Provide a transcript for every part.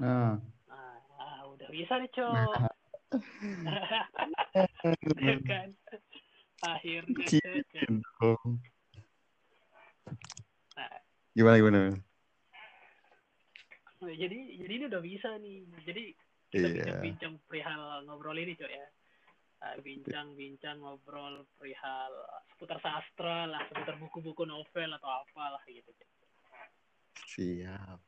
Ah. Nah, ah, udah bisa nih, Cok. Ya kan? Akhirnya. Gitu. Nah, Gimana gimana? jadi jadi ini udah bisa nih. Jadi kita Iya. bincang-bincang perihal ngobrol ini, Cok ya. Ah, bincang-bincang ngobrol perihal seputar sastra lah, seputar buku-buku novel atau apalah gitu. Siap.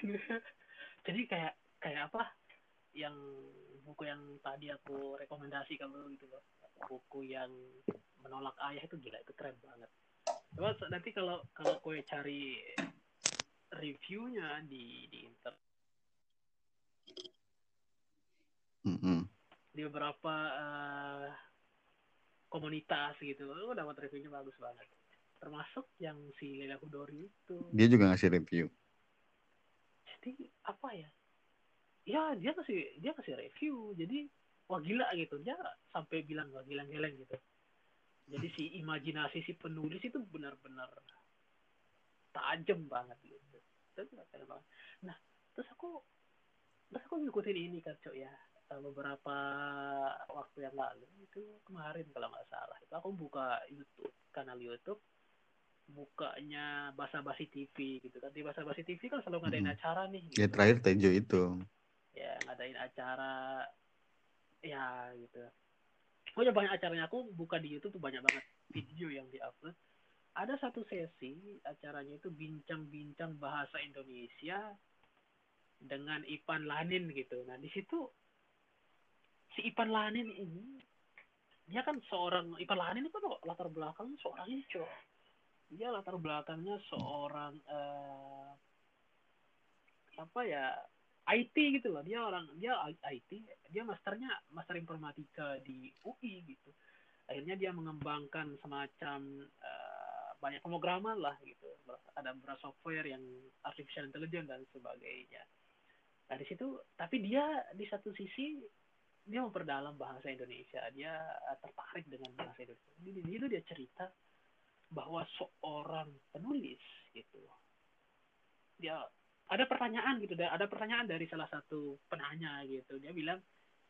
jadi kayak kayak apa? Yang buku yang tadi aku rekomendasi kamu gitu loh. Buku yang menolak ayah itu gila itu keren banget. Coba nanti kalau kalau kue cari reviewnya di di internet Mm-mm. di beberapa eh, komunitas gitu. Lo dapat reviewnya bagus banget. Termasuk yang si Lela Hudori itu. Dia juga ngasih review. Jadi apa ya? Ya dia kasih dia kasih review. Jadi wah gila gitu. Dia sampai bilang wah gila geleng gitu. Jadi si imajinasi si penulis itu benar-benar tajam banget gitu. Nah terus aku terus aku ngikutin ini kan cok ya. Eh, beberapa waktu yang lalu itu kemarin kalau nggak salah itu aku buka YouTube kanal YouTube bukanya Basa Basi TV gitu kan. Di Basa Basi TV kan selalu ngadain Mhm. acara nih Ya gitu. terakhir Tejo itu. ya ngadain acara. Ya gitu. Pokoknya banyak acaranya. Aku buka di YouTube tuh banyak banget video yang diupload. Ada satu sesi acaranya itu bincang-bincang bahasa Indonesia dengan Ipan Lanin gitu. Nah di situ si Ipan Lanin ini dia kan seorang Ipan Lanin itu kan latar belakangnya seorang cowok dia latar belakangnya seorang eh, apa ya IT gitu loh. Dia orang dia IT dia masternya master informatika di UI gitu. Akhirnya dia mengembangkan semacam eh, banyak pemrograman lah gitu. Ada beberapa software yang artificial intelligence dan sebagainya. Nah di situ tapi dia di satu sisi dia memperdalam bahasa Indonesia. Dia eh, tertarik dengan bahasa Indonesia. Di situ dia cerita bahwa seorang penulis gitu. Dia ada pertanyaan gitu da- ada pertanyaan dari salah satu penanya gitu. Dia bilang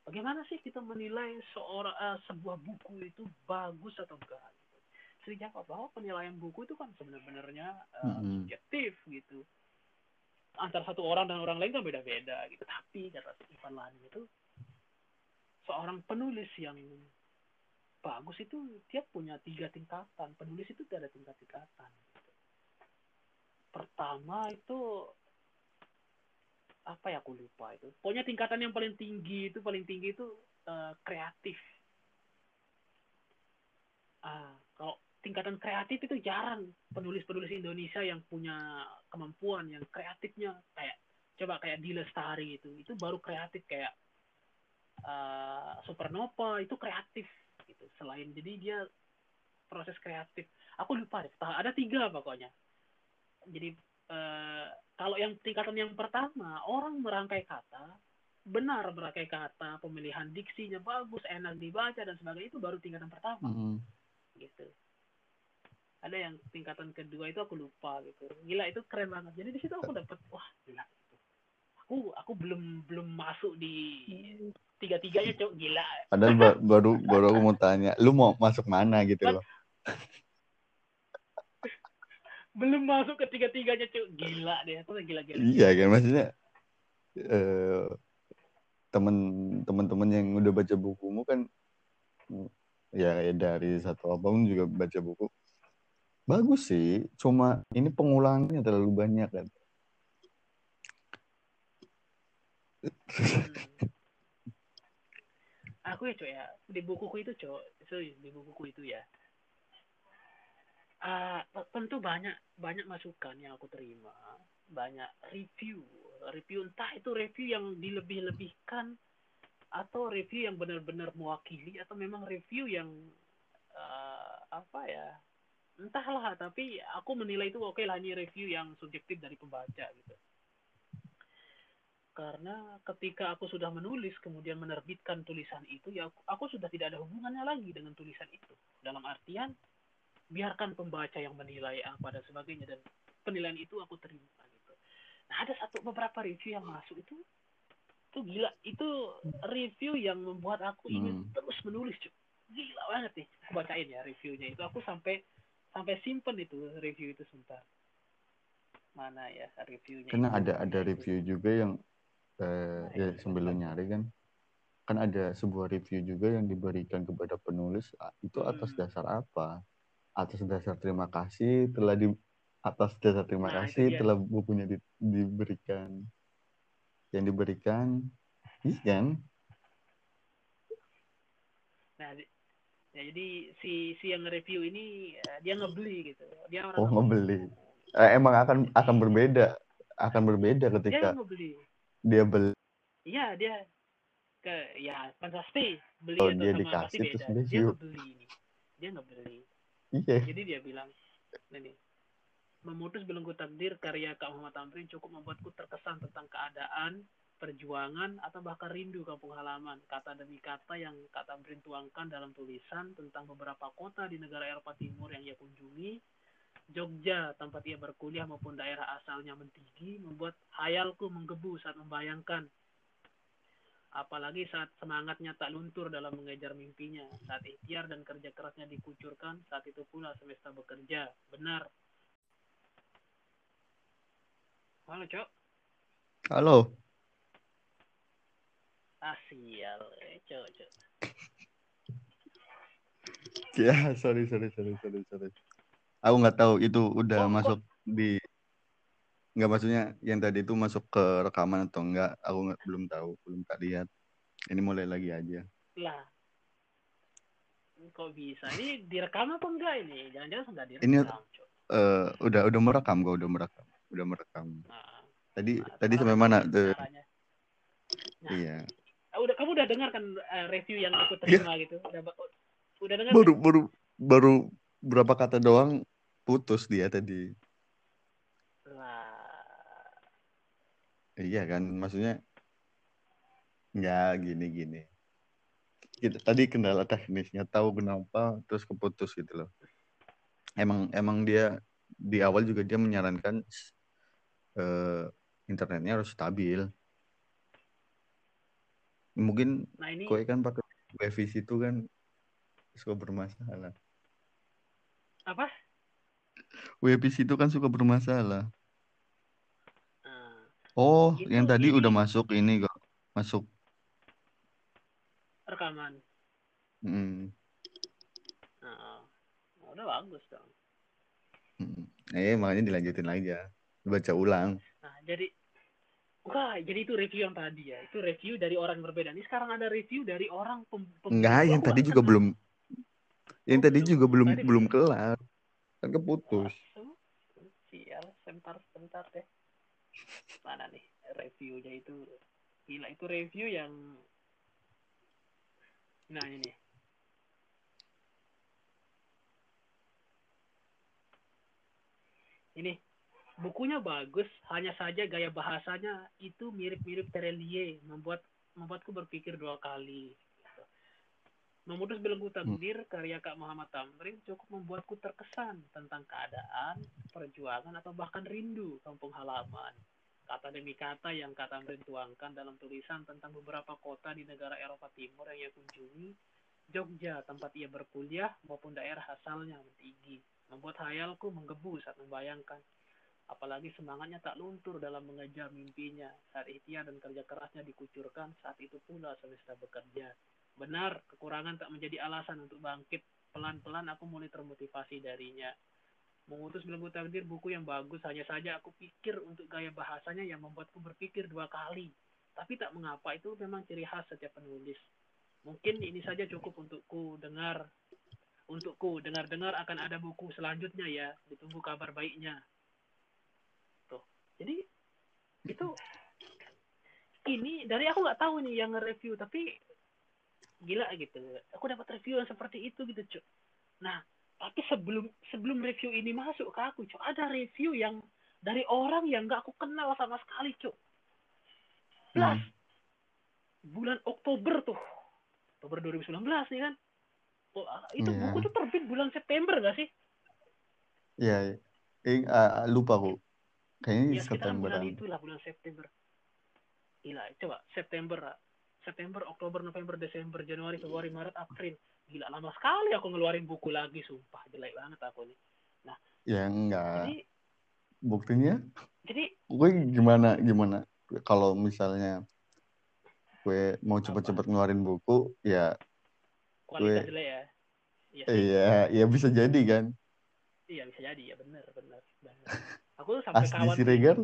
bagaimana sih kita menilai seorang eh, sebuah buku itu bagus atau enggak? Gitu. Jawab bahwa penilaian buku itu kan sebenarnya eh, Mm-mm. subjektif gitu. Antara satu orang dan orang lain kan beda-beda gitu. Tapi kata Ivan Lani itu seorang penulis yang bagus itu dia punya tiga tingkatan penulis itu ada tingkat tingkatan. Pertama itu apa ya aku lupa itu. Pokoknya tingkatan yang paling tinggi itu paling tinggi itu eh, kreatif. Ah kalau tingkatan kreatif itu jarang penulis-penulis Indonesia yang punya kemampuan yang kreatifnya. Kayak coba kayak Di Lestari itu itu baru kreatif kayak eh, Supernova itu kreatif selain jadi dia proses kreatif. Aku lupa deh ada tiga pokoknya. Jadi eh, kalau yang tingkatan yang pertama orang merangkai kata benar merangkai kata pemilihan diksinya bagus enak dibaca dan sebagainya itu baru tingkatan pertama. Mm-mm. gitu. Ada yang tingkatan kedua itu aku lupa gitu. Gila itu keren banget. Jadi di situ aku dapat wah gila. Aku aku belum belum masuk di tiga tiganya cok gila. Padahal ba- baru baru aku mau tanya, lu mau masuk mana gitu loh? belum masuk ke tiga tiganya cok gila deh aku gila gila Iya kan? Maksudnya eh temen teman-teman yang udah baca bukumu kan ya, ya dari satu album juga baca buku. Bagus sih cuma ini pengulangannya terlalu banyak kan? Hmm. Aku ya cok ya. Di bukuku itu cok. Serius di bukuku itu ya. Ah, tentu banyak banyak masukan yang aku terima. Banyak review. Review entah itu review yang dilebih-lebihkan atau review yang benar-benar mewakili atau memang review yang eh, apa ya entahlah. Tapi aku menilai itu oke lah ini review yang subjektif dari pembaca gitu karena ketika aku sudah menulis kemudian menerbitkan tulisan itu ya aku, aku sudah tidak ada hubungannya lagi dengan tulisan itu. Dalam artian biarkan pembaca yang menilai apa dan sebagainya dan penilaian itu aku terima gitu. Nah, ada satu beberapa review yang masuk itu itu gila. Itu review yang membuat aku ingin Hmm. terus menulis cuy. Gila banget nih aku bacain ya reviewnya itu. Aku sampai sampai simpen itu review itu sebentar. Mana ya reviewnya Karena itu, ada ada itu. review juga yang eh, ya sambil lu nyari kan kan ada sebuah review juga yang diberikan kepada penulis itu atas Hmm. dasar apa? Atas dasar terima kasih telah di atas dasar terima Nah, kasih dia. telah bukunya di- diberikan yang diberikan iya kan? nah di- ya jadi si si yang review ini eh, dia ngebeli gitu dia orang Oh, ngebeli. Eh, emang akan akan berbeda akan berbeda dia ketika ngebeli dia beli. Iya dia ke ya pasti beli Oh, dia sama dikasih pasti terus beda. dia ngebeli ini. Dia ngebeli. Iya. Jadi dia bilang ini memutus belenggu takdir karya Kak Muhammad Tamrin cukup membuatku terkesan tentang keadaan perjuangan atau bahkan rindu kampung halaman. Kata demi kata yang Kak Tamrin tuangkan dalam tulisan tentang beberapa kota di negara Eropa Timur yang ia kunjungi Jogja tempat ia berkuliah maupun daerah asalnya Mentigi membuat hayalku menggebu saat membayangkan. Apalagi saat semangatnya tak luntur dalam mengejar mimpinya. Saat ikhtiar dan kerja kerasnya dikucurkan saat itu pula semesta bekerja. Benar. Halo cok. Halo. Ah sial eh, cok cok. Ya sorry sorry sorry sorry sorry aku nggak tahu itu udah kok- masuk di nggak maksudnya yang tadi itu masuk ke rekaman atau enggak aku nggak belum tahu belum tak lihat. Ini mulai lagi aja. Lah. Kok bisa? Ini direkam apa enggak ini? Jangan-jangan enggak direkam Ini- Eh, udah udah merekam kok udah merekam udah merekam. Nah, tadi nah, tadi sampai mana tuh? Nah, iya. Ah, udah kamu udah dengar kan eh, review yang aku terima gitu? Udah udah dengar baru baru baru berapa kata doang putus dia tadi. Lah iya kan maksudnya nggak gini gini kita tadi kendala teknisnya tahu kenapa terus keputus gitu loh. Emang emang dia di awal juga dia menyarankan eh, internetnya harus stabil. Mungkin nah ini kue kan pakai wifi itu kan suka bermasalah. Apa wifi itu kan suka bermasalah Nah, oh Itu yang tadi ini- udah masuk ini kok masuk rekaman mm, nah, udah bagus dong mm. eh makanya dilanjutin aja baca ulang Nah, jadi enggak, jadi itu review yang tadi ya. Itu review dari orang yang berbeda. Ini sekarang ada review dari orang pem pem- Enggak, yang tadi juga belum. Yang Oh, tadi belum. juga belum Tadi belum belum. kelar. Kan keputus. Sial, sebentar sebentar deh. Mana nih reviewnya itu? Gila, itu review yang Nah, ini. Ini bukunya bagus, hanya saja gaya bahasanya itu mirip-mirip Terelie, membuat membuatku berpikir dua kali. Memutus belenggu takdir karya Kak Muhammad Tamrin cukup membuatku terkesan tentang keadaan, perjuangan atau bahkan rindu kampung halaman. Kata demi kata yang Kak Tamrin tuangkan dalam tulisan tentang beberapa kota di negara Eropa Timur yang ia kunjungi, Jogja tempat ia berkuliah maupun daerah asalnya Mentigi, membuat hayalku menggebu saat membayangkan. Apalagi semangatnya tak luntur dalam mengejar mimpinya. Saat ikhtiar dan kerja kerasnya dikucurkan saat itu pula semesta bekerja benar kekurangan tak menjadi alasan untuk bangkit. Pelan-pelan aku mulai termotivasi darinya. Mengutus belenggu takdir buku yang bagus. Hanya saja aku pikir untuk gaya bahasanya yang membuatku berpikir dua kali. Tapi tak mengapa itu memang ciri khas setiap penulis. Mungkin ini saja cukup untukku. Dengar untukku. Dengar-dengar akan ada buku selanjutnya ya. Ditunggu kabar baiknya. Tuh. Jadi itu ini dari aku nggak tahu nih yang nge-review. Tapi gila gitu. Aku dapat review yang seperti itu gitu cuy nah tapi sebelum sebelum review ini masuk ke aku cuy ada review yang dari orang yang nggak aku kenal sama sekali cuy plus bulan Oktober tuh. Oktober 2019 nih kan? Oh, itu Iya. buku tuh terbit bulan September gak sih? Iya. Eh, ah, lupa aku. Kayaknya ya sekitar bulan itulah bulan September. Gila coba September September Oktober November Desember Januari Februari Maret April. Gila lama sekali aku ngeluarin buku lagi sumpah. Jelek banget aku nih Ya enggak. jadi Buktinya? Jadi gue gimana gimana? Kalau misalnya gue mau cepet-cepet ngeluarin buku ya kualitas Gue- jelek ya? Iya iya ya bisa jadi kan? Iya bisa jadi. Ya bener bener aku tuh sampai Asdi kawan Siregar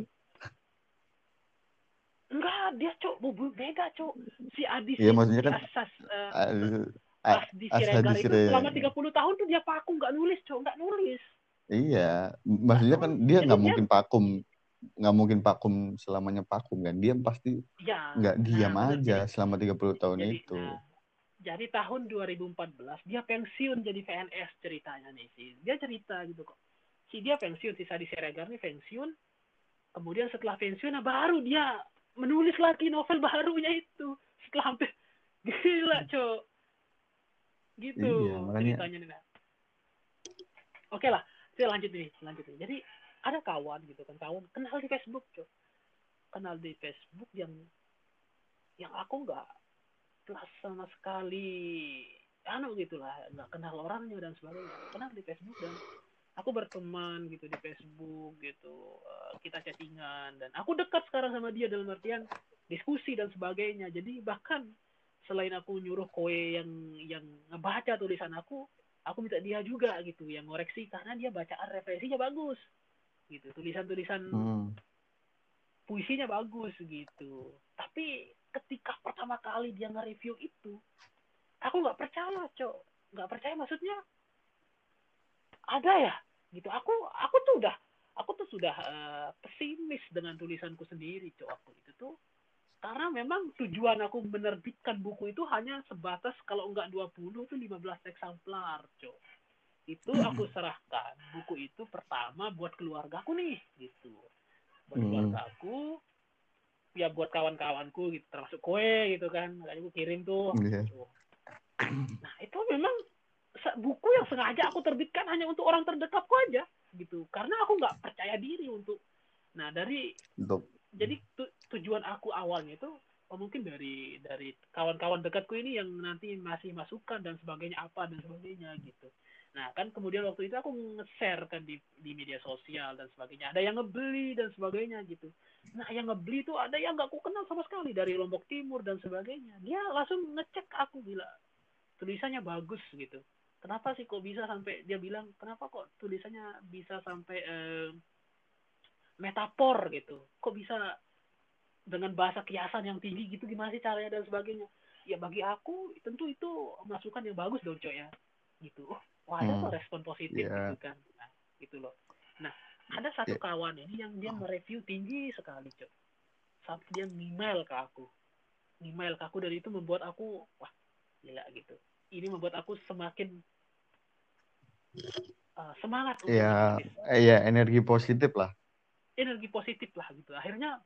enggak dia cok bu bu- beda cok si Adi Iya, maksudnya kan- Asas eh, As- A- Asdi Asadi Siregar itu selama 30 tahun tuh dia paku nggak nulis cok nggak nulis. Iya maksudnya kan dia nggak mungkin pakum nggak mungkin pakum selamanya pakum kan. Dia pasti ya nggak diam nah, aja Jadi- selama 30 tahun jadi, itu. nah, jadi tahun 2014 dia pensiun jadi PNS ceritanya nih sih dia cerita gitu kok. Si dia pensiun si Sadi Siregar nih pensiun. Kemudian setelah pensiun nah baru dia menulis lagi novel barunya itu. Setelah hampir gila cok. Gitu Iya, makanya- ceritanya nih nah. oke lah saya lanjut nih lanjut nih. Jadi ada kawan gitu kan kawan kenal di Facebook cok. Kenal di Facebook yang yang aku nggak plus sama sekali. Anu gitulah nggak kenal orangnya dan sebagainya. Kenal di Facebook dan aku berteman gitu di Facebook gitu Eh, kita chattingan dan aku dekat sekarang sama dia dalam artian diskusi dan sebagainya. Jadi bahkan selain aku nyuruh kowe yang yang ngebaca tulisan aku aku minta dia juga gitu yang ngoreksi karena dia bacaan referensinya bagus gitu. Tulisan-tulisan Hmm. puisinya bagus gitu. Tapi ketika pertama kali dia nge-review itu aku nggak percaya cok. Nggak percaya maksudnya ada ya gitu aku aku tuh udah aku tuh sudah eh, pesimis dengan tulisanku sendiri cok aku itu tuh karena memang tujuan aku menerbitkan buku itu hanya sebatas kalau enggak 20 tuh 15 eksemplar cok itu aku serahkan buku itu pertama buat keluargaku nih gitu buat Hmm. keluarga aku ya buat kawan-kawanku gitu termasuk kue gitu kan makanya aku kirim tuh. Tuh. nah itu memang buku yang sengaja aku terbitkan hanya untuk orang terdekatku aja gitu. Karena aku nggak percaya diri untuk nah dari Untuk jadi tu- tujuan aku awalnya itu oh mungkin dari dari kawan-kawan dekatku ini yang nanti masih masukan dan sebagainya apa dan sebagainya gitu. Nah kan kemudian waktu itu aku nge-share kan di di media sosial dan sebagainya. Ada yang ngebeli dan sebagainya gitu. Nah yang ngebeli itu ada yang nggak aku kenal sama sekali dari Lombok Timur dan sebagainya. Dia langsung ngecek aku gila. Tulisannya bagus gitu kenapa sih kok bisa sampai dia bilang kenapa kok tulisannya bisa sampai eh, metafor gitu? Kok bisa dengan bahasa kiasan yang tinggi gitu gimana sih caranya dan sebagainya? Ya bagi aku tentu itu masukan yang bagus dong cok ya. Gitu. Wah ada Hmm. respon positif Iya. gitu kan. Nah gitu loh. Nah ada satu Iya. kawan ini yang dia mereview tinggi sekali cok. Sampai dia email ke aku. Email ke aku dan itu membuat aku wah gila gitu ini membuat aku semakin uh, semangat untuk ya menulis. eh, ya energi positif lah. energi positif lah gitu. Akhirnya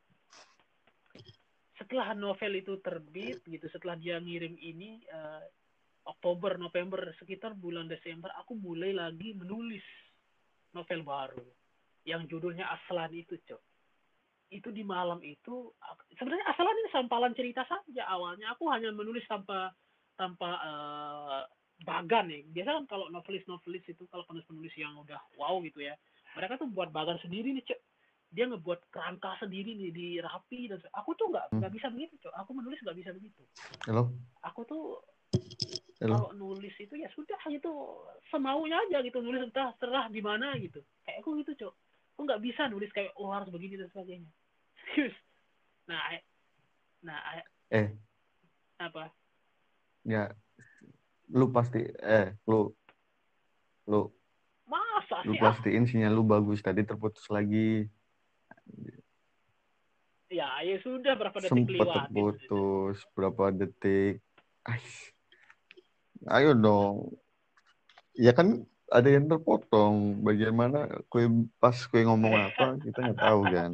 setelah novel itu terbit gitu setelah dia ngirim ini eh, Oktober November sekitar bulan Desember aku mulai lagi menulis novel baru yang judulnya Aslan itu cok. Itu di malam itu sebenarnya Aslan ini sampalan cerita saja awalnya. Aku hanya menulis tanpa tanpa eh, bagan ya biasa kan kalau novelis novelis itu kalau penulis penulis yang udah wow gitu ya mereka tuh buat bagan sendiri nih cok dia ngebuat kerangka sendiri nih di rapi dan se- aku tuh nggak nggak bisa begitu cok aku menulis nggak bisa begitu. Halo, aku tuh kalau nulis itu ya sudah gitu semaunya aja gitu nulis entah serah di mana gitu. Kayak aku gitu cok aku nggak bisa nulis kayak oh harus begini dan sebagainya. Serius. Nah I- nah I- Eh. apa Ya, lu pasti eh lu lu masa lu sih ah? pastiin sinyal lu bagus tadi terputus lagi. ya ya sudah berapa detik Sempet lewat terputus berapa detik. Ais. Ayo dong. Ya kan ada yang terpotong. Bagaimana kue pas kue ngomong apa kita nggak tahu kan.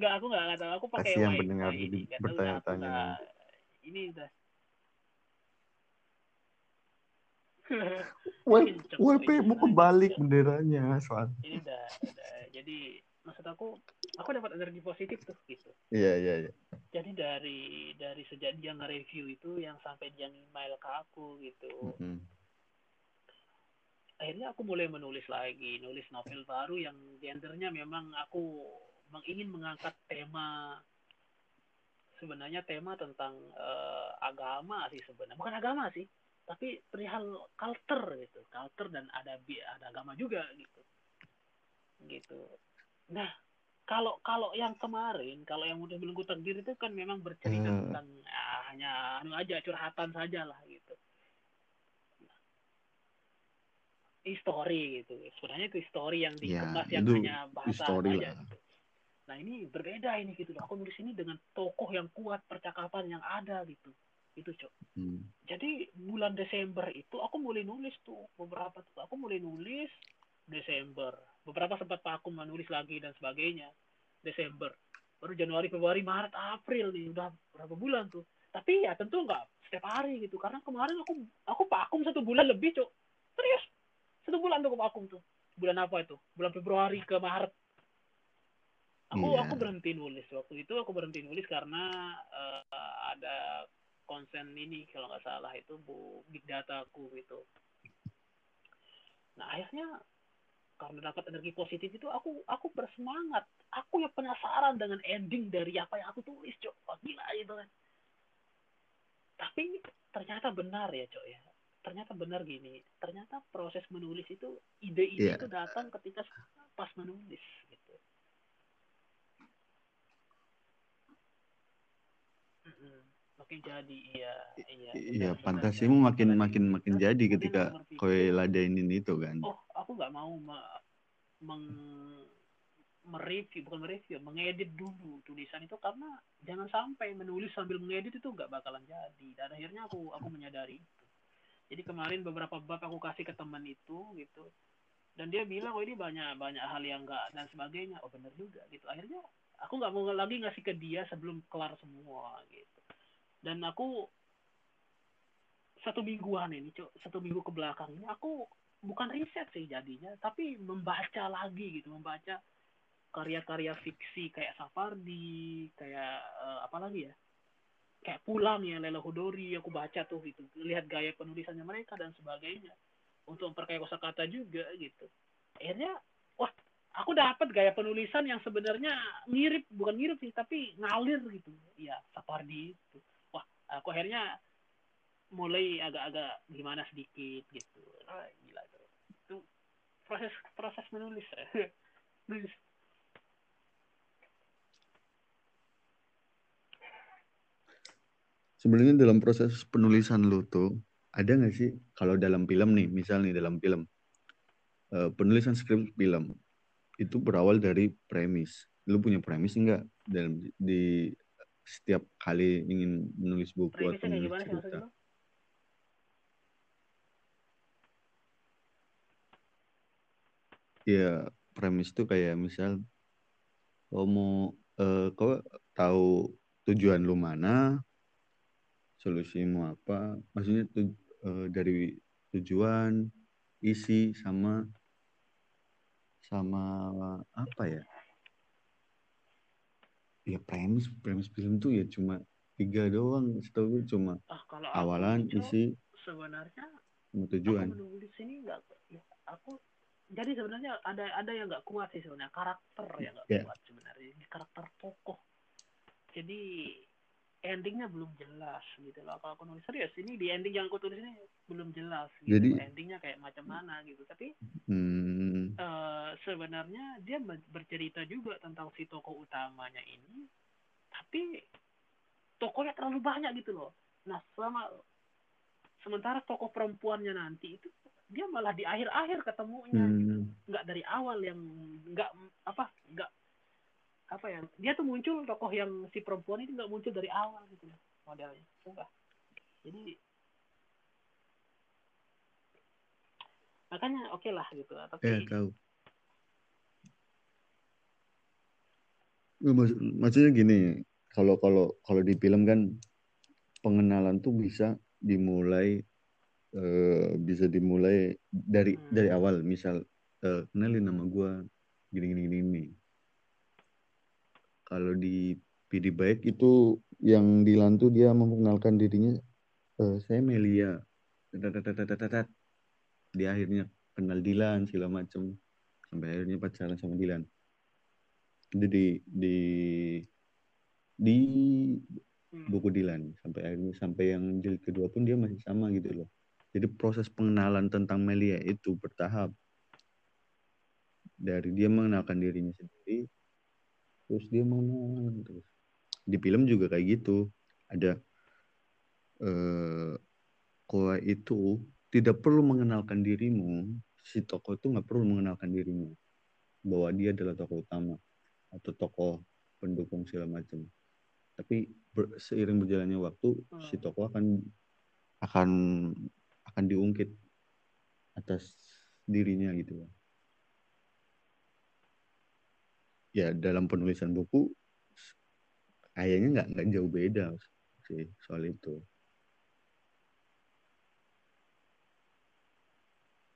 nggak aku nggak tahu aku pakai Kasihan pendengar nggak tahu bertanya-tanya ini udah WP mau kebalik benderanya soal. ini udah, udah jadi maksud aku aku dapat energi positif tuh gitu Iya, iya, iya. jadi dari dari sejak dia nge-review itu yang sampai dia email ke aku gitu Mm-mm. akhirnya aku mulai menulis lagi nulis novel baru yang gendernya memang aku ingin mengangkat tema sebenarnya tema tentang eh, agama sih sebenarnya bukan agama sih tapi perihal culture gitu culture dan ada bi- ada agama juga gitu gitu nah kalau kalau yang kemarin kalau yang udah belenggu takdir itu kan memang bercerita Eh. tentang ah, hanya anu aja curhatan saja lah gitu history gitu sebenarnya itu history yang Ya, dikemas yang itu hanya bahasa lah. gitu. Nah ini berbeda ini gitu loh. Aku nulis ini dengan tokoh yang kuat percakapan yang ada gitu. Itu cok. Hmm. Jadi bulan Desember itu aku mulai nulis tuh beberapa tuh. Aku mulai nulis Desember. Beberapa sempat vakum menulis lagi dan sebagainya. Desember. Baru Januari, Februari, Maret, April nih udah berapa bulan tuh. Tapi ya tentu nggak setiap hari gitu. Karena kemarin aku aku vakum satu bulan lebih cok. Serius. Satu bulan tuh aku vakum tuh. Bulan apa itu? Bulan Februari ke Maret. Aku Iya. aku berhenti nulis waktu itu aku berhenti nulis karena eh, ada konsen ini kalau nggak salah itu bu big data aku gitu. Nah akhirnya karena dapat energi positif itu aku aku bersemangat. Aku yang penasaran dengan ending dari apa yang aku tulis, cok. Wah, gila gitu kan. Tapi ternyata benar ya, cok ya. Ternyata benar gini. Ternyata proses menulis itu ide-ide Iya. itu datang ketika pas menulis gitu. Makin jadi iya iya. Iya, fantasimu benar. makin makin makin Nah, jadi ketika kowe ladenin itu kan. oh aku nggak mau me- meng- mereview bukan mereview mengedit dulu tulisan itu karena jangan sampai menulis sambil mengedit itu nggak bakalan jadi dan akhirnya aku aku menyadari itu jadi kemarin beberapa bab aku kasih ke teman itu gitu dan dia bilang oh ini banyak banyak hal yang enggak dan sebagainya oh bener juga gitu akhirnya aku nggak mau lagi ngasih ke dia sebelum kelar semua gitu dan aku satu mingguan ini cok satu minggu ke belakang ini aku bukan riset sih jadinya tapi membaca lagi gitu membaca karya-karya fiksi kayak Sapardi kayak eh, apa lagi ya? Kayak Pulang ya Lela Hudori aku baca tuh gitu lihat gaya penulisannya mereka dan sebagainya untuk memperkaya kosakata juga gitu. Akhirnya wah aku dapat gaya penulisan yang sebenarnya mirip bukan mirip sih tapi ngalir gitu ya Sapardi itu aku akhirnya mulai agak-agak gimana sedikit gitu. Ah, gila tuh itu proses proses menulis. Nulis Sebenarnya dalam proses penulisan lu tuh ada nggak sih kalau dalam film nih, misal nih dalam film eh, penulisan skrip film itu berawal dari premis. Lu punya premis nggak? Dalam di setiap kali ingin menulis buku atau menulis gimana sih cerita? lo? Ya, premis tuh kayak misal kau mau eh, kau tahu tujuan lu mana, solusimu apa, maksudnya tu- eh, dari tujuan, isi sama sama apa ya? Ya premis, premis film tuh ya cuma tiga doang, setahu gue cuma ah kalau aku awalan, Cok, isi, sebenarnya sama aku tujuan. menulis ini nggak ya, aku jadi sebenarnya ada ada yang nggak kuat sih sebenarnya. Karakter yang nggak Ya. kuat sebenarnya. Ini karakter tokoh. Jadi endingnya belum jelas gitu loh. Kalau aku nulis serius ini di ending yang aku tulis ini belum jelas gitu Jadi- endingnya kayak macam mana gitu. Tapi Hmm, eh, sebenarnya dia bercerita juga tentang si tokoh utamanya ini tapi tokohnya terlalu banyak gitu loh. Nah selama sementara tokoh perempuannya nanti itu dia malah di akhir-akhir ketemunya gitu. Hmm, nggak dari awal yang nggak apa nggak apa ya dia tuh muncul tokoh yang si perempuan itu nggak muncul dari awal gitu loh modelnya. Sumpah. Jadi makanya oke lah gitu tapi ya tahu. Maksud- maksudnya gini, kalau kalau kalau di film kan pengenalan tuh bisa dimulai eh, bisa dimulai dari Hmm. dari awal. Misal eh, kenalin nama gua gini gini gini. gini. kalau di PD baik itu yang Dilan tuh dia memperkenalkan dirinya e, saya Melia dia akhirnya kenal Dilan segala macam sampai akhirnya pacaran sama Dilan. Jadi di di Hmm. buku Dilan. Sampai akhirnya sampai yang jilid kedua pun dia masih sama gitu loh. Jadi proses pengenalan tentang Melia itu bertahap. Dari dia mengenalkan dirinya sendiri terus dia mengenal terus. Di film juga kayak gitu. Ada eh, kowe itu tidak perlu mengenalkan dirimu si tokoh itu nggak perlu mengenalkan dirimu bahwa dia adalah tokoh utama atau tokoh pendukung segala macam tapi ber, seiring berjalannya waktu Hmm. si tokoh akan akan akan diungkit atas dirinya gitu loh. ya dalam penulisan buku kayaknya nggak nggak jauh beda sih soal itu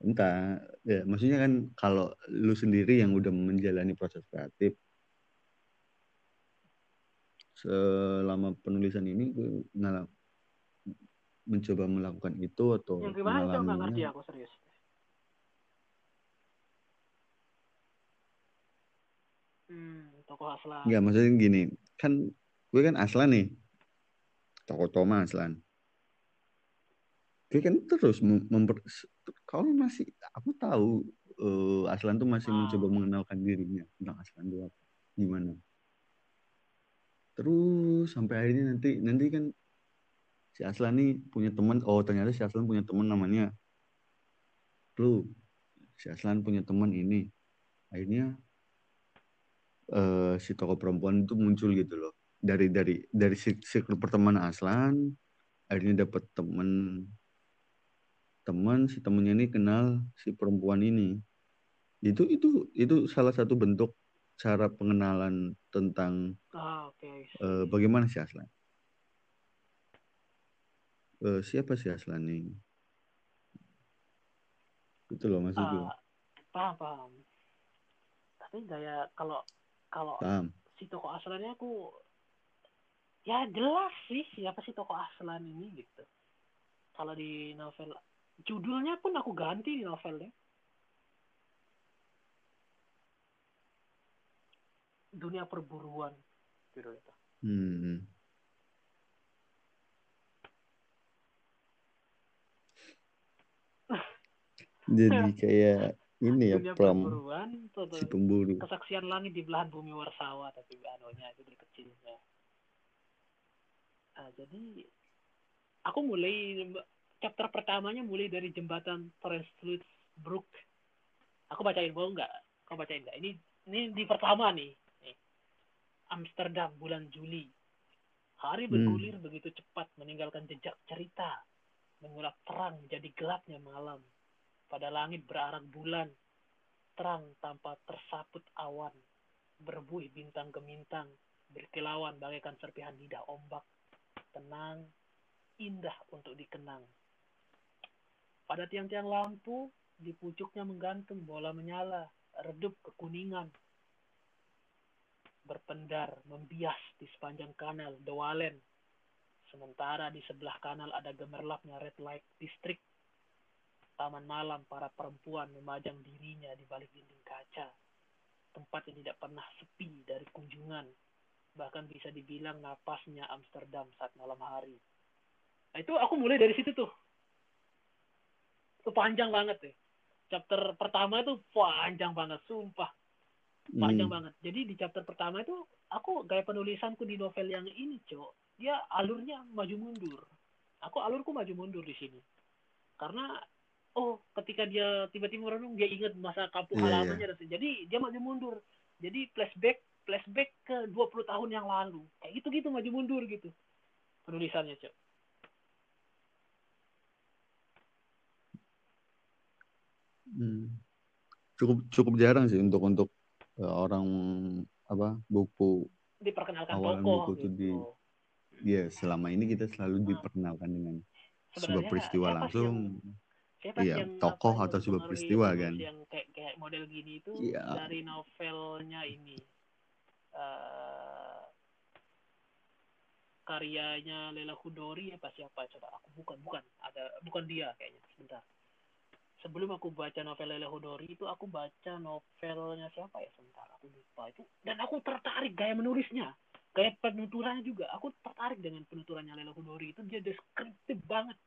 entah ya maksudnya kan kalau lu sendiri yang udah menjalani proses kreatif selama penulisan ini gue ngalam, mencoba melakukan itu atau yang gimana coba nggak ngerti aku serius hmm tokoh Aslan Enggak, maksudnya gini, kan gue kan Aslan nih. Toko Toma Aslan. Gue kan terus mem- memper kalau masih aku tahu eh, Aslan tuh masih Ah. mencoba mengenalkan dirinya tentang Aslan apa, gimana. Terus sampai akhirnya nanti nanti kan si Aslan nih punya teman, oh ternyata si Aslan punya teman namanya lu. Si Aslan punya teman ini. Akhirnya eh, si tokoh perempuan itu muncul gitu loh dari dari dari circle pertemanan Aslan akhirnya dapat teman teman si temennya ini kenal si perempuan ini. Itu itu itu salah satu bentuk cara pengenalan tentang ah oke eh, bagaimana si Aslan? Eh, siapa si Aslan nih itu loh maksudku Ah, paham paham. Tapi gaya kalau kalau paham. si tokoh Aslannya aku ya jelas sih siapa sih tokoh Aslan ini gitu. Kalau di novel judulnya pun aku ganti di novelnya dunia perburuan. Judul itu. Hmm. jadi kayak ini ya dunia pram perburuan si pemburu. Kesaksian langit di belahan bumi warsawa tapi anunya judul kecilnya. Nah, jadi aku mulai chapter pertamanya mulai dari jembatan Brook. Aku bacain mau nggak? Kau bacain nggak? Ini ini di pertama nih. Nih. Amsterdam bulan Juli. Hari Hmm. bergulir begitu cepat meninggalkan jejak cerita. Menyulap terang menjadi gelapnya malam. Pada langit berarak bulan. Terang tanpa tersaput awan. Berbuih bintang gemintang berkilauan bagaikan serpihan lidah ombak. Tenang indah untuk dikenang pada tiang-tiang lampu di pucuknya menggantung bola menyala redup kekuningan berpendar membias di sepanjang kanal The Wallen sementara di sebelah kanal ada gemerlapnya red light district taman malam para perempuan memajang dirinya di balik dinding kaca. Tempat yang tidak pernah sepi dari kunjungan. Bahkan bisa dibilang napasnya Amsterdam saat malam hari. Nah itu aku mulai dari situ tuh. Itu panjang banget deh. Chapter pertama itu panjang banget, sumpah. Panjang Hmm. banget. Jadi di chapter pertama itu aku gaya penulisanku di novel yang ini, Cok. Dia alurnya maju mundur. Aku alurku maju mundur di sini. Karena oh, ketika dia tiba-tiba merenung dia ingat masa kampung Iya, halamannya se- jadi dia maju mundur. Jadi flashback flashback ke 20 tahun yang lalu. Kayak gitu-gitu maju mundur gitu. Penulisannya, Cok. Hmm. cukup cukup jarang sih untuk untuk eh, orang apa buku Diperkenalkan Awalan tokoh buku itu gitu. di- ya selama ini kita selalu Ah. diperkenalkan dengan sebuah peristiwa siapa langsung siapa Iya, yang tokoh atau sebuah peristiwa, kan? yang kayak kayak model gini itu Iya. dari novelnya ini uh, karyanya Lela Hudori apa siapa coba aku bukan bukan ada bukan dia kayaknya sebentar sebelum aku baca novel Lela Hudori itu aku baca novelnya siapa ya? Sebentar aku lupa itu. Dan aku tertarik gaya menulisnya gaya penuturannya juga. Aku tertarik dengan penuturannya Lela Hudori itu dia deskriptif banget.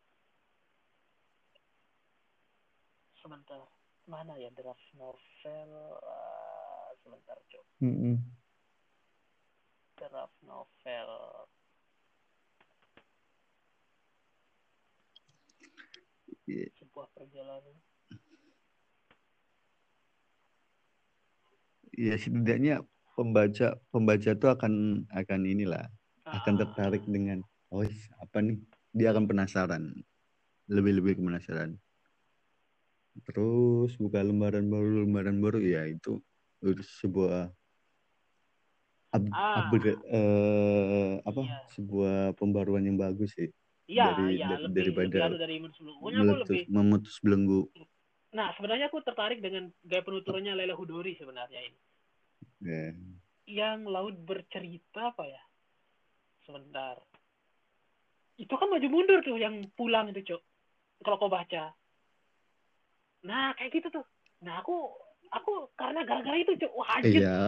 Sebentar mana ya draft novel? Uh, sebentar cok. Mm -hmm. draft novel. Yeah. sebuah perjalanan ya setidaknya pembaca pembaca itu akan akan inilah ah. akan tertarik dengan oh apa nih dia akan penasaran lebih lebih penasaran terus buka lembaran baru lembaran baru ya itu, itu sebuah ab, ah. upgrade, uh, apa iya. sebuah pembaruan yang bagus sih Iya, dari, iya, dari, lebih, daripada lebih dari meletus, lebih... memutus belenggu. Nah, sebenarnya aku tertarik dengan gaya penuturannya Lela Hudori sebenarnya ini. Yeah. Yang laut bercerita apa ya? Sebentar. Itu kan maju mundur tuh yang pulang itu, Cok. Kalau kau baca. Nah, kayak gitu tuh. Nah, aku aku karena gara-gara itu, Cok. Wah, anjir. Iya.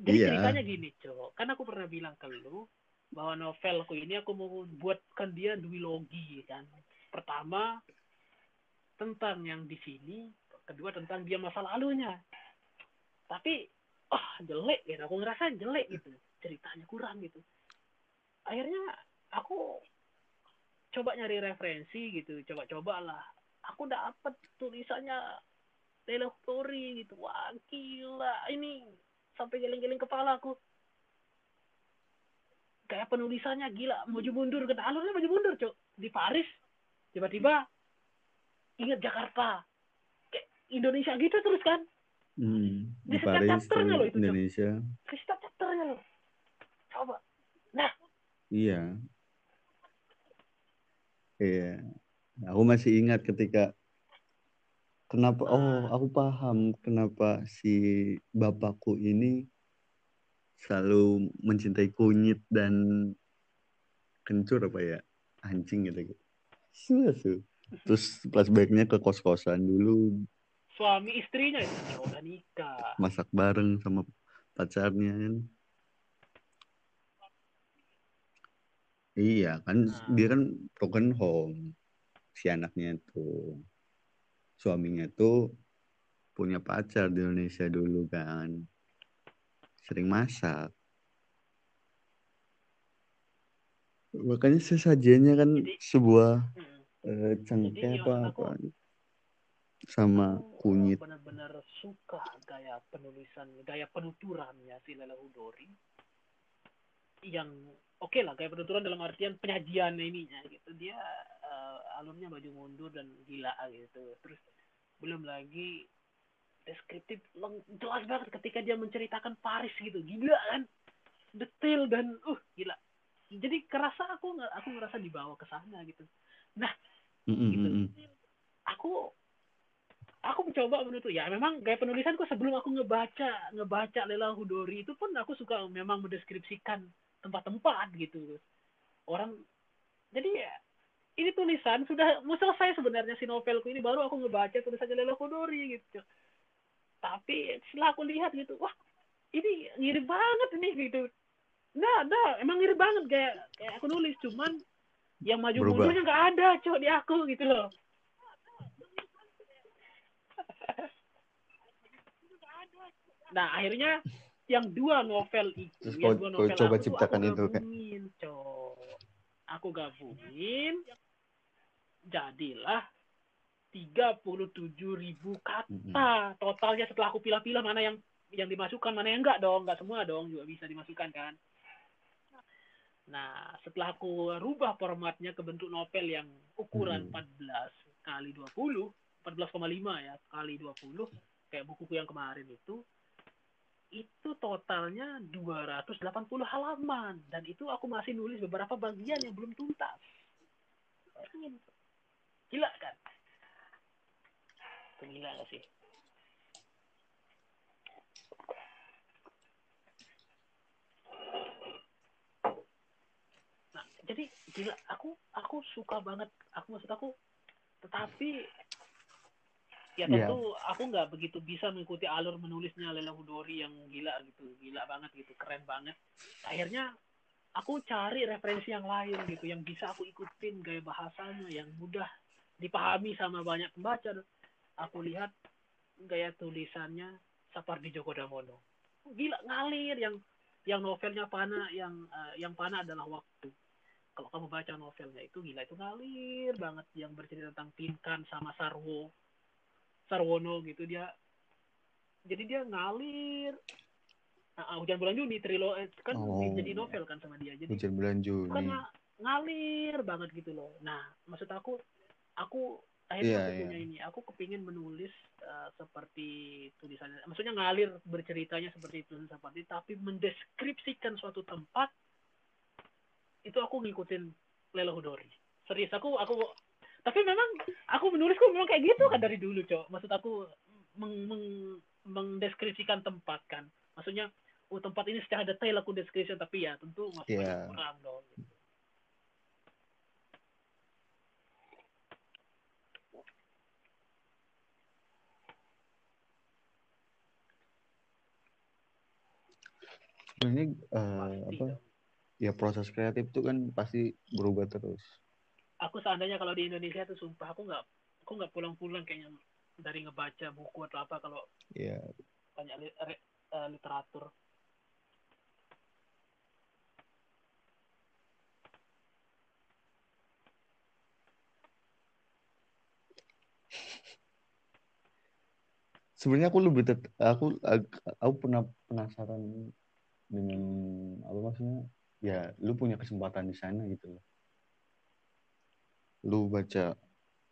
Jadi iya. ceritanya gini, Cok. Kan aku pernah bilang ke lu bahwa novelku ini aku mau buatkan dia duologi kan. Pertama tentang yang di sini, kedua tentang dia masa lalunya. Tapi oh jelek gitu, aku ngerasa jelek gitu, ceritanya kurang gitu. Akhirnya aku coba nyari referensi gitu, coba-coba lah. Aku dapet tulisannya Taylor Story gitu. Wah gila, ini sampai geleng-geleng kepala aku. Kayak penulisannya gila. Maju mundur. Ke alurnya maju mundur cok di Paris tiba-tiba ingat Jakarta. Kayak Indonesia gitu terus kan hmm, di, di setiap chapternya loh itu Indonesia. Di setiap chapternya loh coba. Nah. Iya. Iya. Aku masih ingat ketika kenapa oh aku paham kenapa si bapakku ini selalu mencintai kunyit dan kencur apa ya? Anjing gitu. Terus flashbacknya ke kos kosan dulu suami istrinya itu udah nikah masak bareng sama pacarnya kan iya kan nah. dia kan broken home si anaknya tuh suaminya tuh punya pacar di Indonesia dulu kan sering masak. Makanya sesajennya kan jadi, sebuah hmm. uh, cengkeh apa apa sama kunyit. Benar-benar suka gaya penulisan, gaya penuturannya si Lela Hudori. Yang oke okay lah gaya penuturan dalam artian penyajian ininya gitu. Dia uh, alurnya baju mundur dan gila gitu. Terus belum lagi deskriptif jelas banget ketika dia menceritakan Paris gitu. Gila kan? Detail dan uh gila. Jadi kerasa aku aku ngerasa dibawa ke sana gitu. Nah mm-hmm. gitu. aku aku mencoba menutup ya memang gaya penulisanku sebelum aku ngebaca ngebaca Lela Hudori itu pun aku suka memang mendeskripsikan tempat-tempat gitu. Orang jadi ya ini tulisan sudah mau selesai sebenarnya si novelku ini baru aku ngebaca tulisannya Lela Hudori gitu. Tapi setelah aku lihat gitu wah ini mirip banget ini gitu. Nah nah emang mirip banget kayak kayak aku nulis cuman yang maju Berubah. mundurnya nggak ada cowok di aku gitu loh nah akhirnya yang dua novel itu Terus yang dua novel coba aku ciptakan aku gabungin, itu kan? aku gabungin jadilah 37 ribu kata totalnya setelah aku pilih-pilih mana yang yang dimasukkan mana yang enggak dong. Enggak semua dong juga bisa dimasukkan kan? Nah setelah aku rubah formatnya ke bentuk novel yang ukuran mm-hmm. 14 kali 20 14,5 ya kali 20 kayak buku yang kemarin itu itu totalnya 280 halaman dan itu aku masih nulis beberapa bagian yang belum tuntas. Gila kan? Itu gila gak sih? Nah, jadi gila aku aku suka banget aku maksud aku tetapi ya Iya. tentu aku nggak begitu bisa mengikuti alur menulisnya Lela Hudori yang gila gitu gila banget gitu keren banget. Akhirnya aku cari referensi yang lain gitu yang bisa aku ikutin gaya bahasanya yang mudah dipahami sama banyak pembaca. Aku lihat gaya tulisannya Sapardi Djoko Damono gila ngalir yang yang novelnya Pana yang eh, yang Pana adalah waktu. Kalau kamu baca novelnya itu gila itu ngalir banget yang bercerita tentang Pinkan sama Sarwo Sarwono gitu dia jadi dia ngalir Nah, hujan bulan Juni trilo eh, kan Oh. jadi novel kan sama dia jadi Hujan bulan Juni. kan nga- ngalir banget gitu loh. Nah, maksud aku, aku akhirnya Iya, aku punya ini, aku kepingin menulis eh, seperti tulisannya, maksudnya ngalir berceritanya seperti itu seperti, tapi mendeskripsikan suatu tempat itu aku ngikutin Lela Hudori. Serius aku, aku, tapi memang aku menulisku memang kayak gitu kan dari dulu, cok. Maksud aku meng, meng- mendeskripsikan tempat kan, maksudnya oh tempat ini secara detail aku deskripsi tapi ya tentu masih Iya. banyak kurang dong. Sebenarnya eh, Pasti apa? dong. Ya proses kreatif itu kan pasti berubah terus. Aku seandainya kalau di Indonesia tuh sumpah aku nggak aku nggak pulang-pulang kayaknya dari ngebaca buku atau apa kalau Ya banyak li- re- eh, literatur. sebenarnya aku lebih tet- aku aku pernah penasaran dengan apa maksudnya? Ya lu punya kesempatan di sana gitu loh lu baca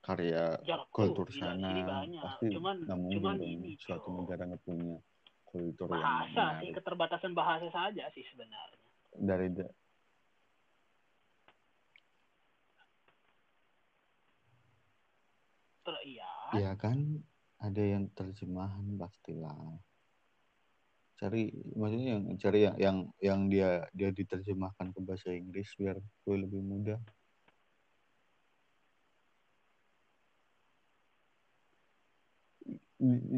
karya Ya, kultur gila, sana banyak. pasti Cuman nggak mungkin cuman dong ini suatu negara nggak punya kultur yang bahasa sih menarik keterbatasan bahasa saja sih sebenarnya. dari da- Terus iya. ya kan ada yang terjemahan pastilah cari maksudnya yang cari yang yang yang dia dia diterjemahkan ke bahasa Inggris biar gue lebih mudah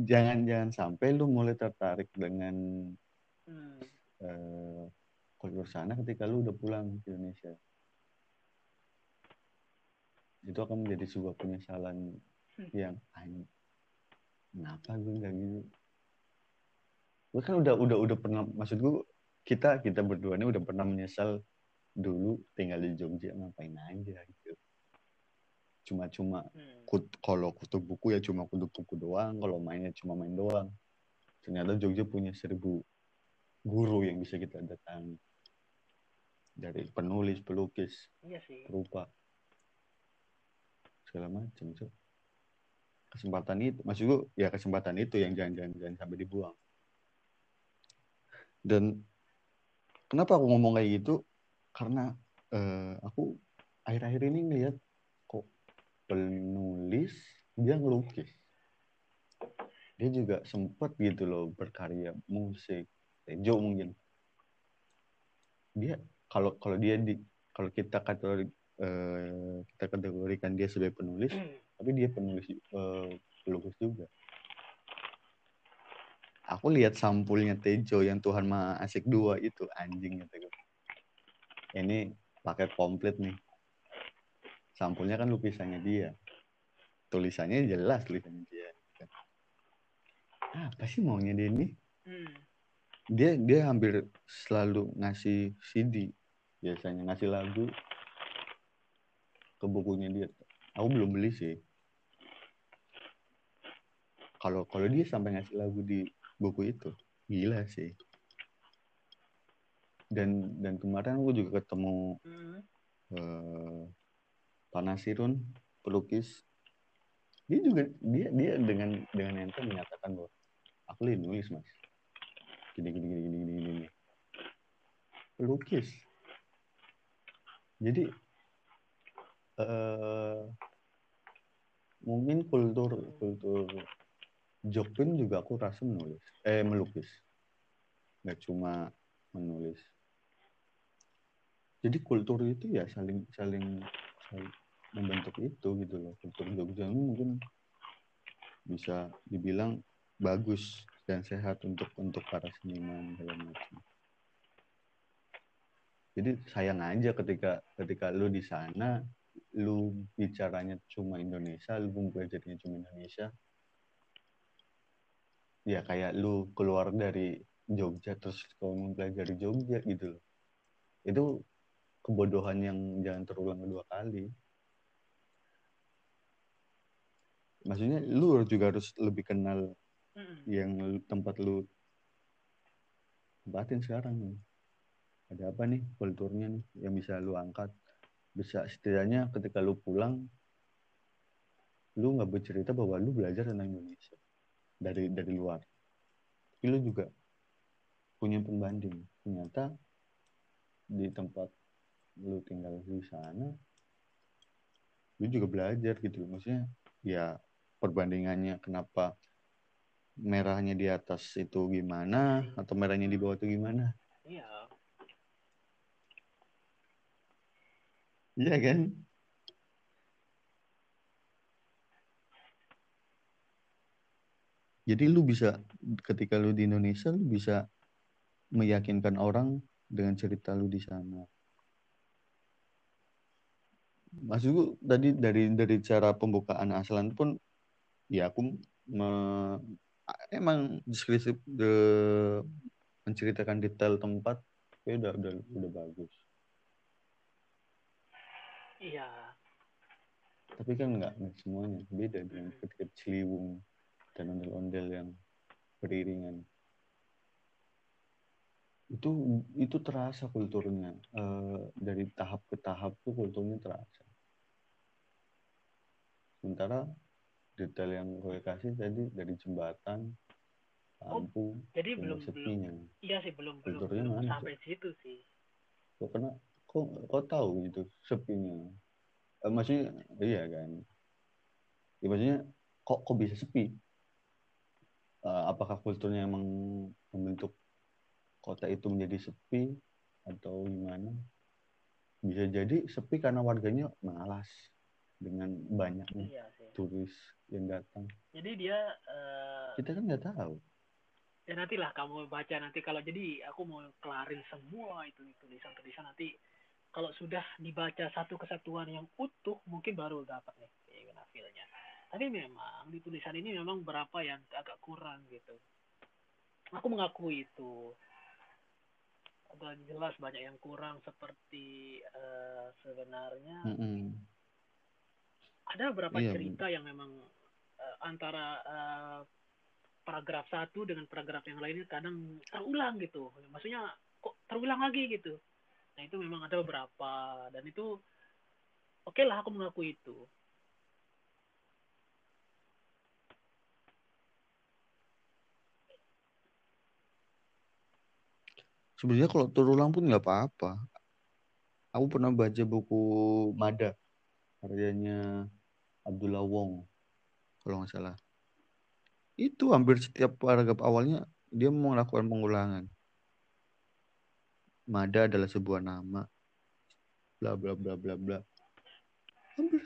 jangan jangan sampai lu mulai tertarik dengan Hmm. eh, kultur sana ketika lu udah pulang ke Indonesia itu akan menjadi sebuah penyesalan Hmm. yang "Anj- kenapa gue nggak gitu gue kan udah udah udah pernah maksud gue kita kita berdua ini udah pernah menyesal dulu tinggal di Jogja ngapain aja gitu cuma-cuma Hmm. kut, kalau kutu buku ya cuma kutu buku doang kalau mainnya cuma main doang ternyata Jogja punya seribu guru yang bisa kita datangi dari penulis pelukis Iya sih. perupa segala macam Cok. kesempatan itu maksud gue ya kesempatan itu yang jangan jangan jangan sampai dibuang dan kenapa aku ngomong kayak gitu karena eh, aku akhir-akhir ini ngeliat penulis dia ngelukis. Dia juga sempet gitu loh berkarya musik Tejo mungkin. Dia kalau kalau dia di kalau kita kategori eh, kita kategorikan dia sebagai penulis Hmm. tapi dia penulis eh, pelukis juga. Aku lihat sampulnya Tejo yang Tuhan Maha Asik dua itu anjing gitu ini paket komplit nih sampulnya kan lukisannya dia. Tulisannya jelas tulisannya dia. Apa sih maunya dia ini? Hmm. dia dia hampir selalu ngasih CD biasanya ngasih lagu ke bukunya dia. Aku belum beli sih. Kalau kalau dia sampai ngasih lagu di buku itu gila sih. Dan dan kemarin aku juga ketemu Hmm. Panasirun pelukis. Dia juga dia dia dengan dengan enteng menyatakan bahwa aku lagi nulis mas. Gini gini gini gini gini gini. Pelukis. Jadi eh mungkin kultur kultur Jokpin juga aku rasa menulis eh melukis. Nggak cuma menulis. Jadi kultur itu ya saling saling saling membentuk itu gitu loh. Kultur Jogja ini mungkin bisa dibilang bagus dan sehat untuk untuk para seniman segala macam. Jadi sayang aja ketika ketika lu di sana lu bicaranya cuma Indonesia lu belajarnya cuma Indonesia. Ya kayak lu keluar dari Jogja terus kau mempelajari Jogja gitu loh. Itu kebodohan yang jangan terulang kedua kali maksudnya lu juga harus lebih kenal Mm-mm. yang tempat lu tempatin sekarang nih. Ada apa nih kulturnya nih yang bisa lu angkat? Bisa setidaknya ketika lu pulang lu nggak bercerita bahwa lu belajar tentang Indonesia dari dari luar. Tapi lu juga punya pembanding. Ternyata di tempat lu tinggal di sana lu juga belajar gitu maksudnya ya perbandingannya kenapa merahnya di atas itu gimana atau merahnya di bawah itu gimana? Iya. Iya kan? Jadi lu bisa ketika lu di Indonesia lu bisa meyakinkan orang dengan cerita lu di sana. Maksudku tadi dari dari cara pembukaan aslan pun ya aku me- emang deskripsi de- menceritakan detail tempat ya udah udah udah bagus. Iya. Tapi kan nggak semuanya beda dengan ketika Ciliwung dan ondel-ondel yang beriringan. Itu itu terasa kulturnya Eh, dari tahap ke tahap tuh kulturnya terasa. Sementara detail yang gue kasih tadi dari jembatan lampu jadi dan belum belum. sepinya iya sih belum belum belum mana, sampai situ sih. Kok kena kok kok tahu gitu sepinya? Eh, maksudnya iya kan? Ya, maksudnya kok kok bisa sepi? Eh, apakah kulturnya emang membentuk kota itu menjadi sepi atau gimana? Bisa jadi sepi karena warganya malas dengan banyaknya iya turis yang datang. Jadi dia eh, kita kan nggak tahu. Ya nantilah kamu baca nanti kalau jadi aku mau kelarin semua itu tulisan-tulisan nanti. Kalau sudah dibaca satu kesatuan yang utuh mungkin baru dapat nih keinginan feelnya tapi memang di tulisan ini memang berapa yang agak kurang gitu. Aku mengakui itu. Ada jelas banyak yang kurang seperti eh, sebenarnya. Mm-mm. ada beberapa Iya. cerita yang memang antara eh, paragraf satu dengan paragraf yang lainnya kadang terulang gitu. Maksudnya kok terulang lagi gitu. Nah itu memang ada beberapa dan itu oke lah aku mengakui itu. Sebenarnya kalau terulang pun nggak apa-apa. Aku pernah baca buku Mada karyanya Abdullah Wong kalau nggak salah. Itu hampir setiap paragraf awalnya dia melakukan pengulangan. Mada adalah sebuah nama. Bla bla bla bla bla. Hampir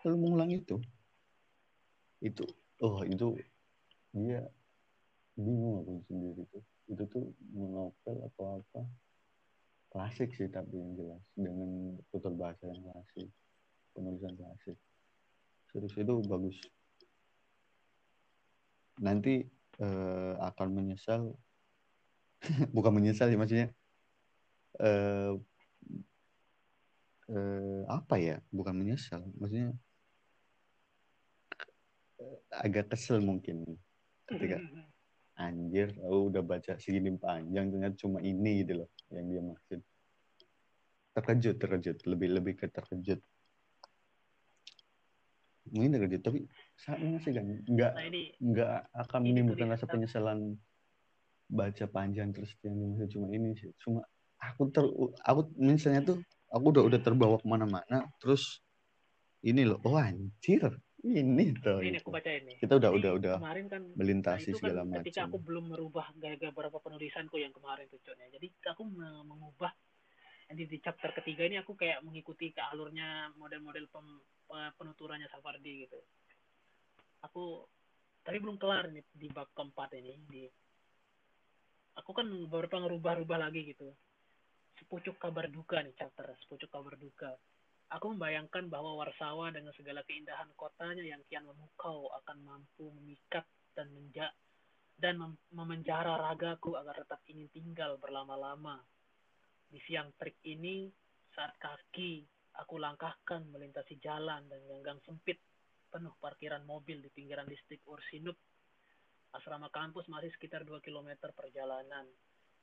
selalu mengulang itu. Itu. Oh itu dia bingung aku sendiri tuh. Itu tuh novel atau apa? Klasik sih tapi yang jelas. Dengan tutur bahasa yang klasik. Penulisan klasik. Serius itu bagus nanti eh, akan menyesal. Bukan menyesal ya maksudnya eh, eh, apa ya? Bukan menyesal maksudnya eh, agak kesel mungkin ketika anjir aku udah baca segini panjang ternyata cuma ini gitu loh yang dia maksud. Terkejut terkejut lebih lebih ke terkejut. Mungkin terkejut tapi ini sih kan nggak nah ini nggak akan Ini menimbulkan rasa penyesalan baca panjang terus yang dimaksud cuma ini sih. Cuma aku ter aku misalnya tuh aku udah udah terbawa ke mana-mana terus ini loh oh anjir ini tuh ini aku itu. baca ini kita udah Jadi udah udah kemarin kan melintasi nah, itu segala kan ketika macam. aku belum merubah gaya-gaya beberapa penulisanku yang kemarin tuh Cok, ya. jadi aku me- mengubah di, di chapter ketiga ini aku kayak mengikuti ke alurnya model-model pem, penuturannya Safardi gitu aku tapi belum kelar nih di bab keempat ini di aku kan beberapa ngerubah-rubah lagi gitu. Sepucuk kabar duka nih chapter sepucuk kabar duka. Aku membayangkan bahwa Warsawa dengan segala keindahan kotanya yang kian memukau akan mampu memikat dan menja dan mem memenjara ragaku agar tetap ingin tinggal berlama-lama. Di siang terik ini, saat kaki aku langkahkan melintasi jalan dan ganggang sempit penuh parkiran mobil di pinggiran distrik Ursinup. Asrama kampus masih sekitar 2 km perjalanan.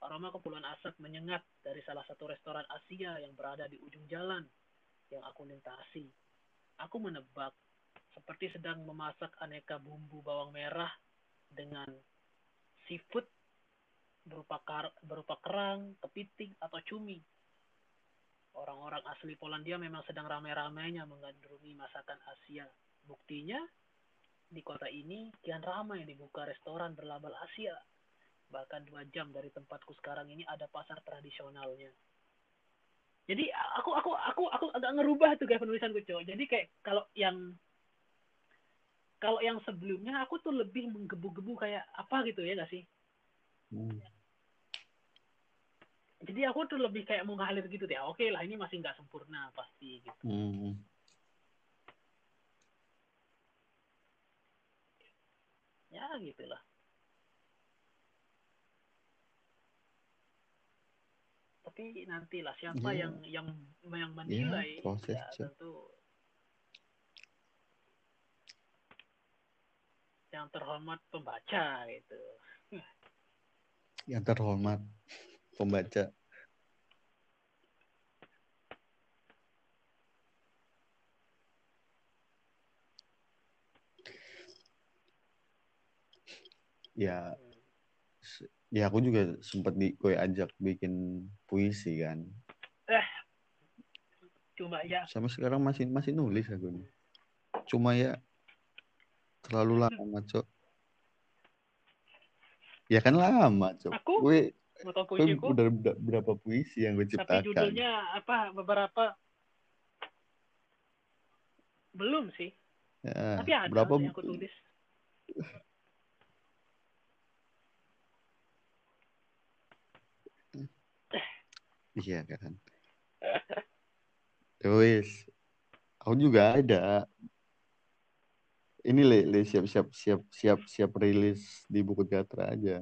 Aroma kepulauan asap menyengat dari salah satu restoran Asia yang berada di ujung jalan yang aku lintasi. Aku menebak seperti sedang memasak aneka bumbu bawang merah dengan seafood berupa kar berupa kerang, kepiting atau cumi. Orang-orang asli Polandia memang sedang ramai-ramainya menggandrungi masakan Asia. Buktinya di kota ini kian ramai dibuka restoran berlabel Asia. Bahkan dua jam dari tempatku sekarang ini ada pasar tradisionalnya. Jadi aku aku aku aku agak ngerubah tuh kayak penulisan gue Jadi kayak kalau yang kalau yang sebelumnya aku tuh lebih menggebu-gebu kayak apa gitu ya gak sih? Hmm jadi aku tuh lebih kayak mau ngalir gitu deh oke lah ini masih nggak sempurna pasti gitu hmm. Ya gitulah tapi nantilah siapa yeah. yang yang yang menilai yeah, ya. tentu yang terhormat pembaca itu yang terhormat pembaca ya ya aku juga sempat di kue ajak bikin puisi kan eh cuma ya sama sekarang masih masih nulis aku nih cuma ya terlalu lama cok ya kan lama cok aku gue Moto puisiku. Udah berapa puisi yang gue ciptakan. Tapi judulnya apa? Beberapa belum sih. Ya, Tapi ada berapa yang aku tulis. Iya kan. Terus aku juga ada. Ini le, le siap siap siap siap siap rilis di buku teater aja.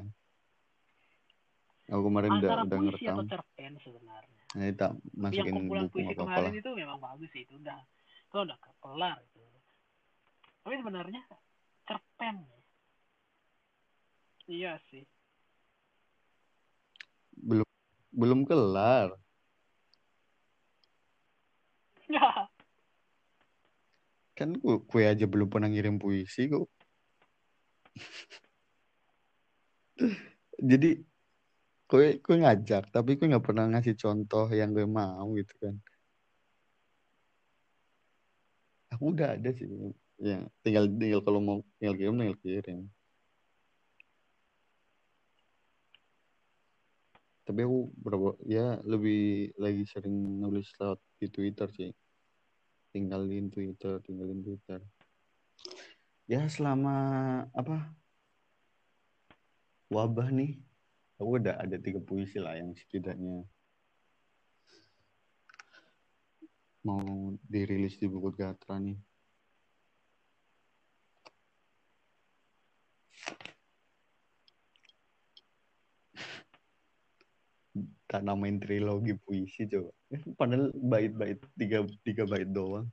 Aku kemarin udah udah ngerekam. atau cerpen sebenarnya. Nah, itu masukin yang kumpulan puisi apa kemarin itu memang bagus sih itu udah itu udah kelar itu. Tapi sebenarnya cerpen. Iya sih. Belum kelar. Ya. Kan gue, gue aja belum pernah ngirim puisi kok. Jadi gue gue ngajak tapi gue nggak pernah ngasih contoh yang gue mau gitu kan aku udah ada sih yang tinggal tinggal kalau mau tinggal kirim tinggal kirim tapi aku berapa ya lebih lagi sering nulis lewat di Twitter sih tinggalin Twitter tinggalin Twitter ya selama apa wabah nih aku udah ada tiga puisi lah yang setidaknya mau dirilis di buku Gatra nih. Tak namain trilogi puisi coba. Padahal bait-bait tiga tiga bait doang.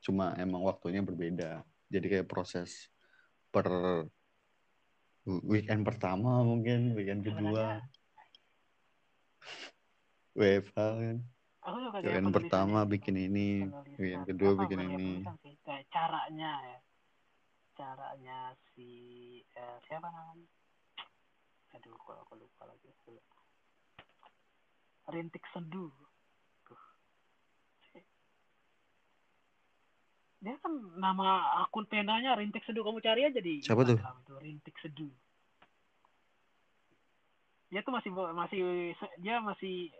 Cuma emang waktunya berbeda. Jadi kayak proses per weekend pertama mungkin weekend kedua. WFH kan. Weekend pertama bikin ini weekend kedua bikin ini. kayak caranya ya. Caranya si eh, siapa namanya? Aduh kalau aku lupa lagi rintik seduh dia kan nama akun penanya Rintik Seduh kamu cari aja di siapa tuh? Rintik Seduh dia tuh masih masih dia masih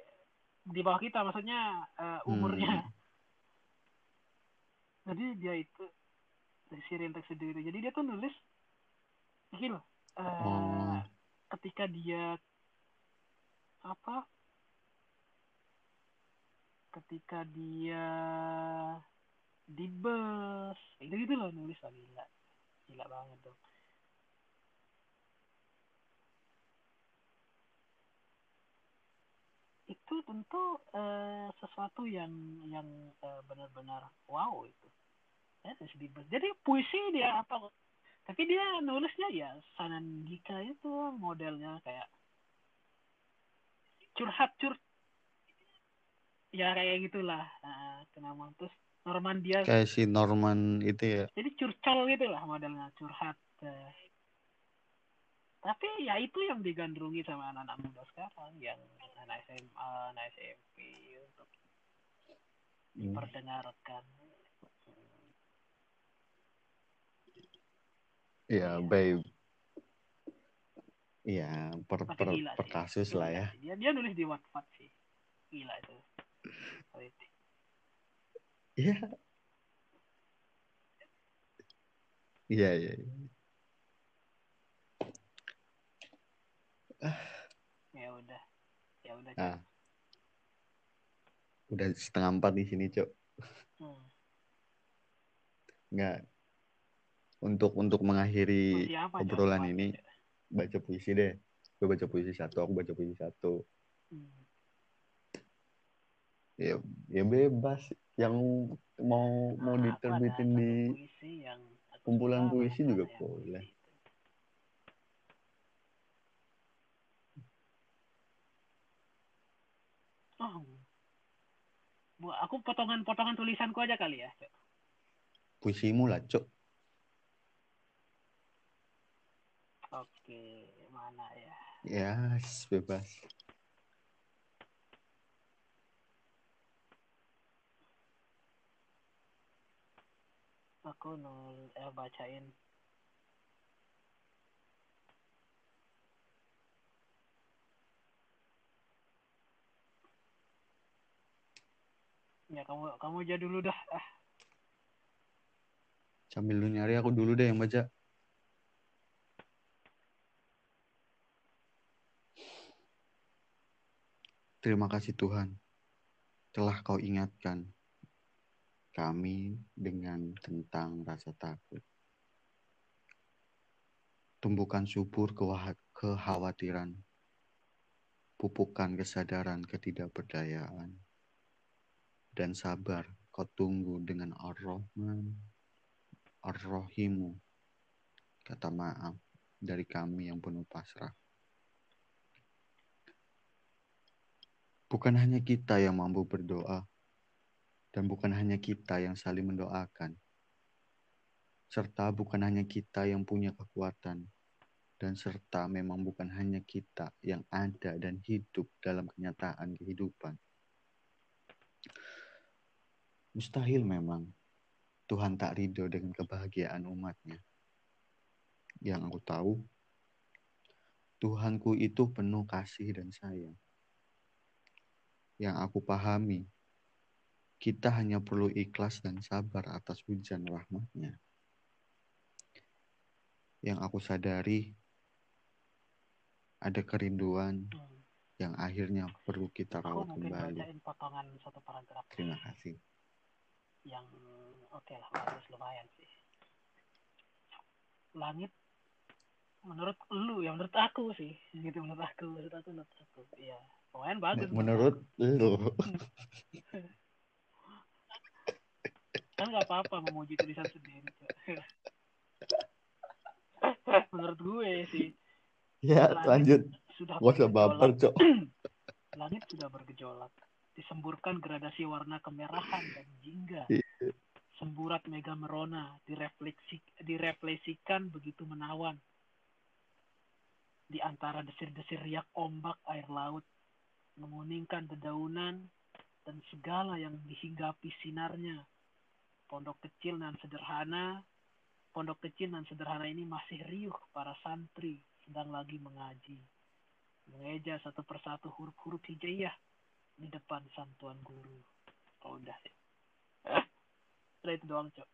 di bawah kita maksudnya uh, umurnya hmm. jadi dia itu dari si Rentek sendiri jadi dia tuh nulis gini loh uh, oh. ketika dia apa ketika dia di bus. Itu gitu loh nulis lah gila. Gila banget dong itu tentu uh, sesuatu yang yang uh, benar-benar wow itu. Ya di bus. Jadi puisi dia apa tapi dia nulisnya ya Sanandika itu modelnya kayak curhat curhat ya kayak gitulah nah, kenapa terus Norman dia kayak si Norman itu ya jadi curcol gitu lah modelnya curhat eh. tapi ya itu yang digandrungi sama anak-anak muda sekarang yang anak SMA anak SMP untuk hmm. diperdengarkan Iya, ya. babe. Iya, per, per, per kasus lah ya. Dia dia nulis di Wattpad sih. Gila itu. Iya. Iya, iya. Ya udah. Ya udah. Ah. Udah setengah empat di sini, Cok. Hmm. Untuk untuk mengakhiri obrolan ini, baca puisi deh. Gue baca puisi satu, aku baca puisi satu. Hmm ya ya bebas. Yang mau mau nah, diterbitin di puisi yang kumpulan puisi juga boleh. oh. Bu, aku potongan-potongan tulisanku aja kali ya cok. Puisimu lah cok. Oke mana ya ya? Yes, bebas aku nul eh bacain. Ya kamu kamu aja dulu dah ah. Sambil lu nyari aku dulu deh yang baca. Terima kasih Tuhan telah kau ingatkan kami dengan tentang rasa takut. Tumbuhkan subur kekhawatiran, pupukan kesadaran ketidakberdayaan, dan sabar kau tunggu dengan Ar-Rahman, Ar-Rahimu, kata maaf dari kami yang penuh pasrah. Bukan hanya kita yang mampu berdoa, dan bukan hanya kita yang saling mendoakan, serta bukan hanya kita yang punya kekuatan, dan serta memang bukan hanya kita yang ada dan hidup dalam kenyataan kehidupan. Mustahil memang Tuhan tak ridho dengan kebahagiaan umatnya. Yang aku tahu, Tuhanku itu penuh kasih dan sayang. Yang aku pahami, kita hanya perlu ikhlas dan sabar atas hujan rahmatnya. Yang aku sadari, ada kerinduan hmm. yang akhirnya perlu kita rawat aku kembali. potongan satu paragraf. Terima kasih. Yang oke okay lah, bagus lumayan sih. Langit menurut lu ya menurut aku sih gitu menurut aku menurut aku menurut aku iya lumayan bagus menurut lu kan nggak apa-apa memuji tulisan sendiri menurut gue sih. Ya lanjut. sudah Gak usah baper cok. Langit sudah bergejolak. Disemburkan gradasi warna kemerahan dan jingga. Iya. semburat mega merona direfleksi direfleksikan begitu menawan. Di antara desir-desir riak ombak air laut menguningkan dedaunan dan segala yang dihinggapi sinarnya pondok kecil dan sederhana, pondok kecil dan sederhana ini masih riuh para santri sedang lagi mengaji. Mengeja satu persatu huruf-huruf hijaiyah di depan santuan guru. Oh, udah. Sih udah itu doang cok.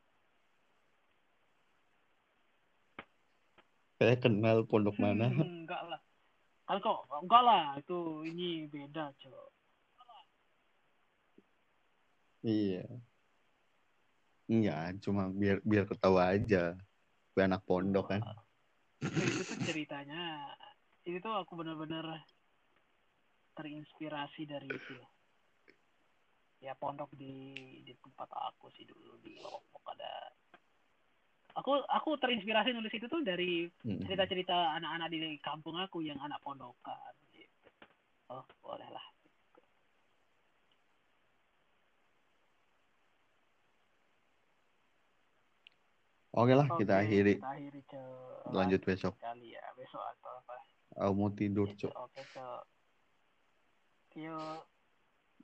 Saya kenal pondok mana. Hmm, enggak lah. Kan kok enggak lah. Itu ini beda cok. Iya. Iya, cuma biar biar ketawa aja. Gue anak pondok kan. itu tuh ceritanya itu tuh aku bener-bener terinspirasi dari itu ya pondok di di tempat aku sih dulu di Lombok ada aku aku terinspirasi nulis itu tuh dari Mm. cerita-cerita anak-anak di kampung aku yang anak pondokan gitu. oh boleh lah Oke lah, kita Oke, akhiri. kita akhiri Cok. Lanjut besok. kali ya besok atau apa Aku mau tidur, Gitu, Cok. oke cok Yo,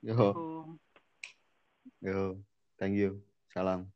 Assalamualaikum. yo. Thank you. Salam.